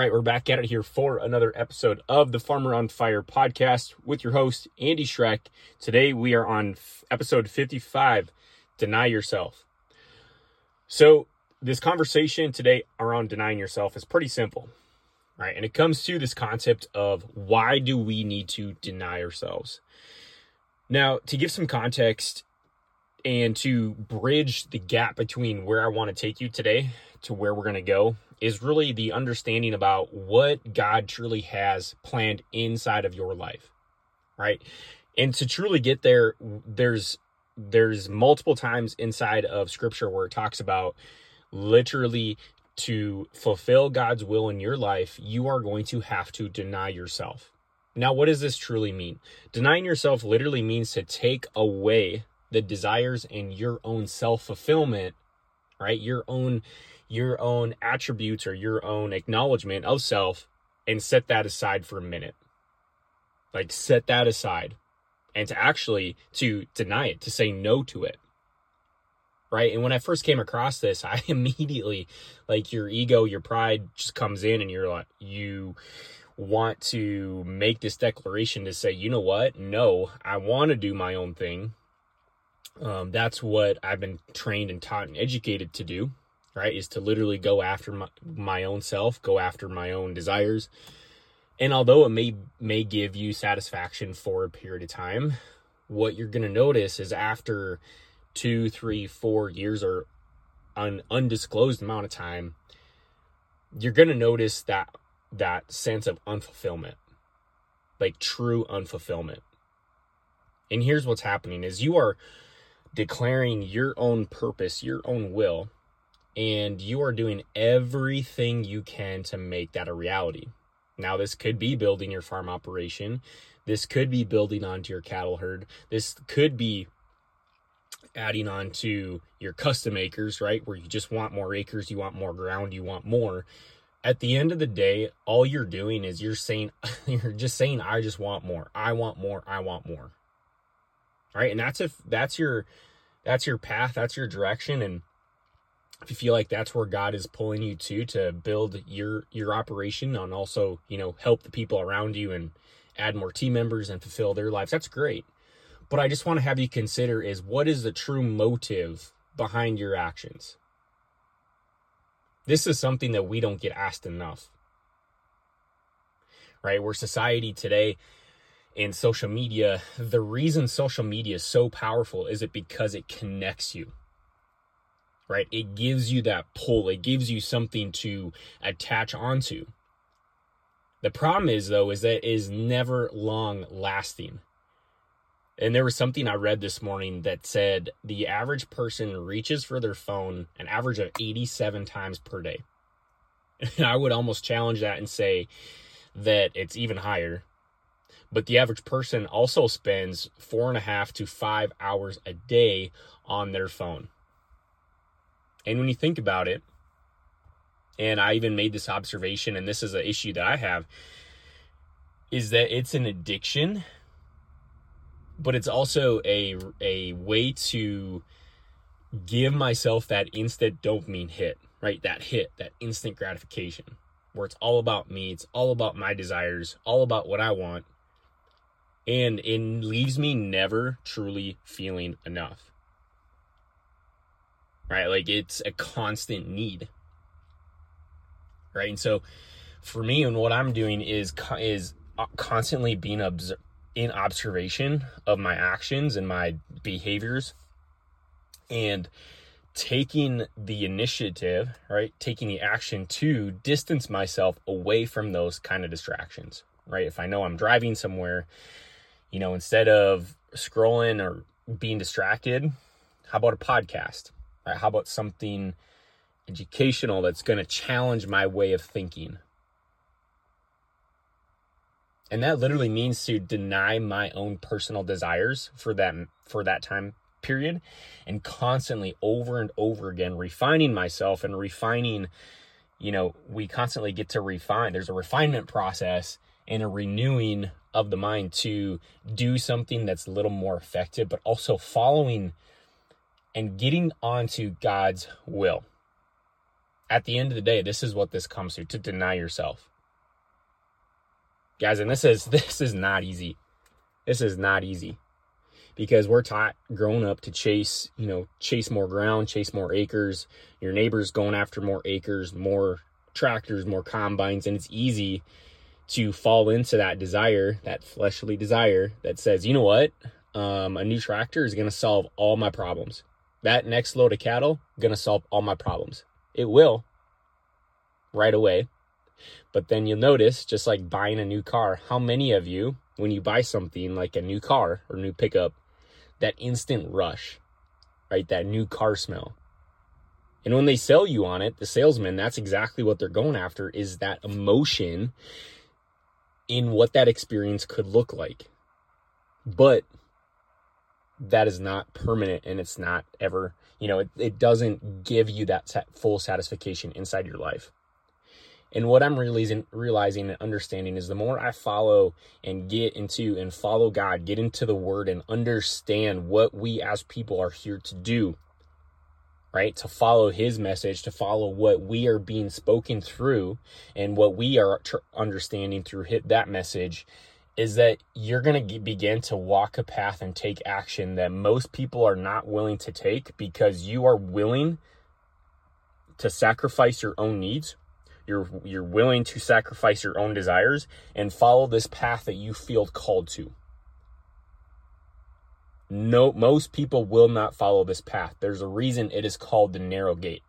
right, we're back at it here for another episode of the Farmer on Fire podcast with your host, Andy Schreck. Today we are on f- episode 55 Deny Yourself. So, this conversation today around denying yourself is pretty simple, right? And it comes to this concept of why do we need to deny ourselves? Now, to give some context and to bridge the gap between where I want to take you today to where we're going to go is really the understanding about what God truly has planned inside of your life, right? And to truly get there, there's there's multiple times inside of scripture where it talks about literally to fulfill God's will in your life, you are going to have to deny yourself. Now, what does this truly mean? Denying yourself literally means to take away the desires and your own self fulfillment, right? Your own your own attributes or your own acknowledgement of self and set that aside for a minute. Like set that aside and to actually to deny it, to say no to it. Right? And when I first came across this, I immediately like your ego, your pride just comes in and you're like you want to make this declaration to say, you know what? No, I want to do my own thing. Um, that's what I've been trained and taught and educated to do right? Is to literally go after my, my own self, go after my own desires. And although it may may give you satisfaction for a period of time, what you're going to notice is after two, three, four years or an undisclosed amount of time, you're going to notice that that sense of unfulfillment, like true unfulfillment. And here's what's happening is you are declaring your own purpose, your own will, and you are doing everything you can to make that a reality. Now, this could be building your farm operation. This could be building onto your cattle herd. This could be adding on to your custom acres, right? Where you just want more acres, you want more ground, you want more. At the end of the day, all you're doing is you're saying, you're just saying, I just want more. I want more. I want more. All right. And that's if that's your, that's your path, that's your direction. And if you feel like that's where God is pulling you to to build your your operation and also you know help the people around you and add more team members and fulfill their lives. That's great. But I just want to have you consider is what is the true motive behind your actions? This is something that we don't get asked enough. Right? Where society today and social media the reason social media is so powerful is it because it connects you right? It gives you that pull, it gives you something to attach onto. The problem is, though, is that it is never long lasting. And there was something I read this morning that said the average person reaches for their phone an average of 87 times per day. And I would almost challenge that and say that it's even higher. But the average person also spends four and a half to five hours a day on their phone. And when you think about it, and I even made this observation, and this is an issue that I have, is that it's an addiction, but it's also a a way to give myself that instant dopamine hit, right? That hit, that instant gratification, where it's all about me, it's all about my desires, all about what I want. And it leaves me never truly feeling enough right? Like it's a constant need, right? And so for me, and what I'm doing is is uh, constantly being in observation of my actions and my behaviors, and taking the initiative, right? Taking the action to distance myself away from those kind of distractions, right? If I know I'm driving somewhere, you know, instead of scrolling or being distracted, how about a podcast? Right? How about something educational that's going to challenge my way of thinking? And that literally means to deny my own personal desires for that for that time period and constantly over and over again refining myself and refining you know we constantly get to refine there's a refinement process and a renewing of the mind to do something that's a little more effective but also following and getting onto God's will. At the end of the day, this is what this comes to to deny yourself. Guys, and this is this is not easy. This is not easy. Because we're taught growing up to chase, you know, chase more ground, chase more acres. Your neighbor's going after more acres, more tractors, more combines, and it's easy to fall into that desire, that fleshly desire that says, you know what, um, a new tractor is going to solve all my problems. That next load of cattle going to solve all my problems. It will, right away. But then you'll notice, just like buying a new car, how many of you, when you buy something like a new car or new pickup, that instant rush, right? That new car smell. And when they sell you on it, the salesman, that's exactly what they're going after is that emotion in what that experience could look like. But that is not permanent and it's not ever, you know, it, it doesn't give you that full satisfaction inside your life. And what I'm realizing, realizing and understanding is the more I follow and get into and follow God, get into the word and understand what we as people are here to do, right? To follow his message, to follow what we are being spoken through and what we are tr- understanding through hit that message is that you're going to begin to walk a path and take action that most people are not willing to take because you are willing to sacrifice your own needs. You're you're willing to sacrifice your own desires and follow this path that you feel called to. No most people will not follow this path. There's a reason it is called the narrow gate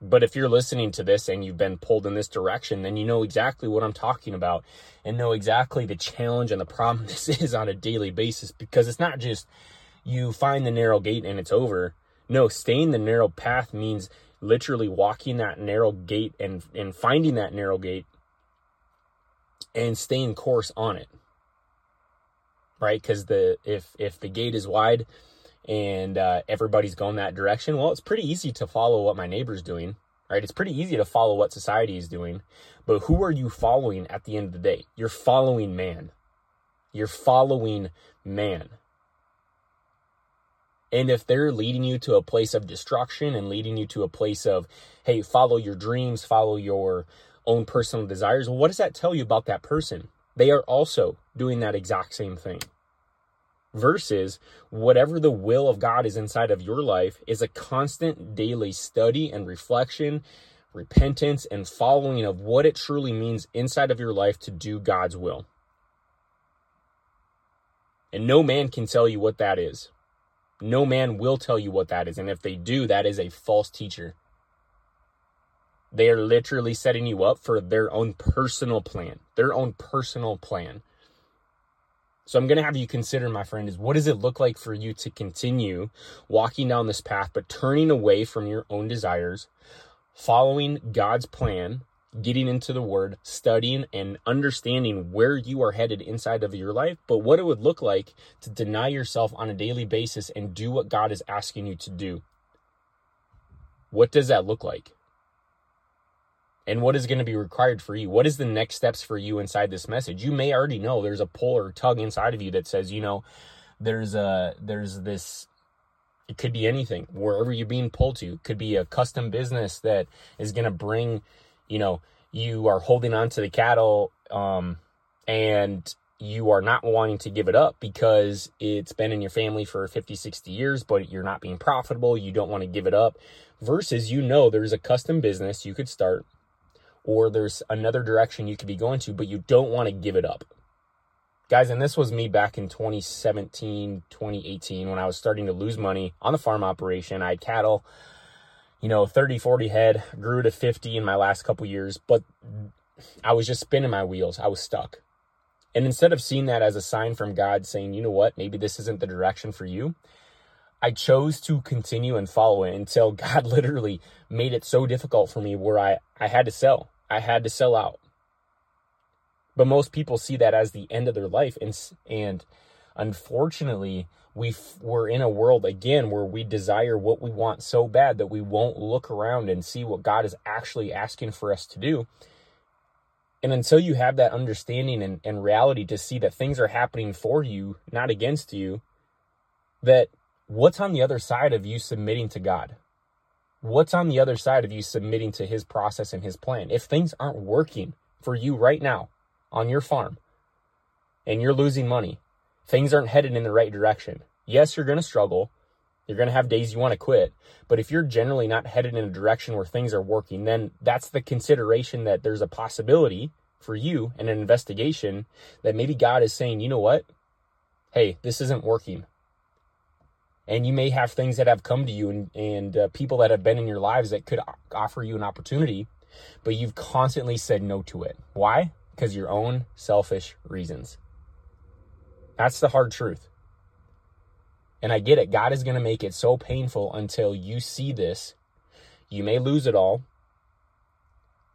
but if you're listening to this and you've been pulled in this direction then you know exactly what i'm talking about and know exactly the challenge and the problem this is on a daily basis because it's not just you find the narrow gate and it's over no staying the narrow path means literally walking that narrow gate and and finding that narrow gate and staying course on it right? Because the if if the gate is wide and uh, everybody's going that direction, well, it's pretty easy to follow what my neighbor's doing, right? It's pretty easy to follow what society is doing, but who are you following at the end of the day? You're following man. You're following man. And if they're leading you to a place of destruction and leading you to a place of, hey, follow your dreams, follow your own personal desires, well, what does that tell you about that person? They are also doing that exact same thing. Versus whatever the will of God is inside of your life is a constant daily study and reflection, repentance, and following of what it truly means inside of your life to do God's will. And no man can tell you what that is. No man will tell you what that is. And if they do, that is a false teacher. They are literally setting you up for their own personal plan, their own personal plan. So I'm going to have you consider, my friend, is what does it look like for you to continue walking down this path, but turning away from your own desires, following God's plan, getting into the word, studying and understanding where you are headed inside of your life, but what it would look like to deny yourself on a daily basis and do what God is asking you to do. What does that look like? And what is going to be required for you. What is the next steps for you inside this message? You may already know there's a pull or tug inside of you that says, you know, there's a there's this it could be anything wherever you're being pulled to. It could be a custom business that is going to bring, you know, you are holding on to the cattle um and you are not wanting to give it up because it's been in your family for 50, 60 years, but you're not being profitable. You don't want to give it up. Versus, you know, there's a custom business you could start or there's another direction you could be going to, but you don't want to give it up. Guys, and this was me back in 2017, 2018, when I was starting to lose money on the farm operation. I had cattle, you know, 30, 40 head, grew to 50 in my last couple years, but I was just spinning my wheels. I was stuck. And instead of seeing that as a sign from God saying, you know what, maybe this isn't the direction for you, I chose to continue and follow it until God literally made it so difficult for me where I, I had to sell. I had to sell out. But most people see that as the end of their life. And, and unfortunately, we we're in a world again where we desire what we want so bad that we won't look around and see what God is actually asking for us to do. And until you have that understanding and, and reality to see that things are happening for you, not against you, that what's on the other side of you submitting to God? What's on the other side of you submitting to his process and his plan? If things aren't working for you right now, on your farm and you're losing money, things aren't headed in the right direction. Yes, you're going to struggle. You're going to have days you want to quit. But if you're generally not headed in a direction where things are working, then that's the consideration that there's a possibility for you and an investigation that maybe God is saying, you know what? Hey, this isn't working. And you may have things that have come to you and, and uh, people that have been in your lives that could offer you an opportunity, but you've constantly said no to it. Why? Because your own selfish reasons. That's the hard truth. And I get it. God is going to make it so painful until you see this. You may lose it all.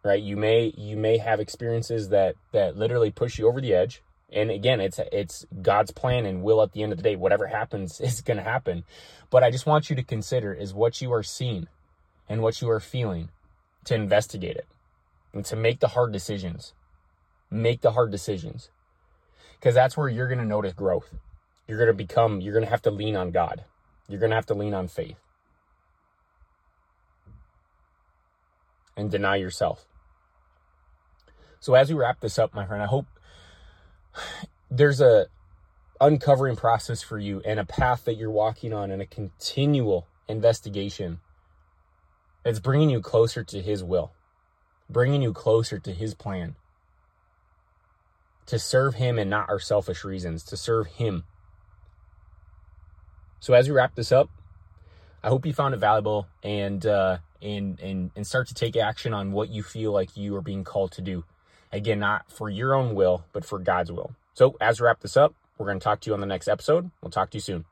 Right? You may you may have experiences that that literally push you over the edge. And again, it's it's God's plan and will at the end of the day. Whatever happens is going to happen. But I just want you to consider is what you are seeing and what you are feeling to investigate it and to make the hard decisions. Make the hard decisions because that's where you're going to notice growth. You're going to become, you're going to have to lean on God. You're going to have to lean on faith and deny yourself. So as we wrap this up, my friend, I hope there's a uncovering process for you and a path that you're walking on and a continual investigation that's bringing you closer to his will, bringing you closer to his plan to serve him and not our selfish reasons, to serve him. So as we wrap this up, I hope you found it valuable and uh, and and and start to take action on what you feel like you are being called to do. Again, not for your own will, but for God's will. So as we wrap this up, we're going to talk to you on the next episode. We'll talk to you soon.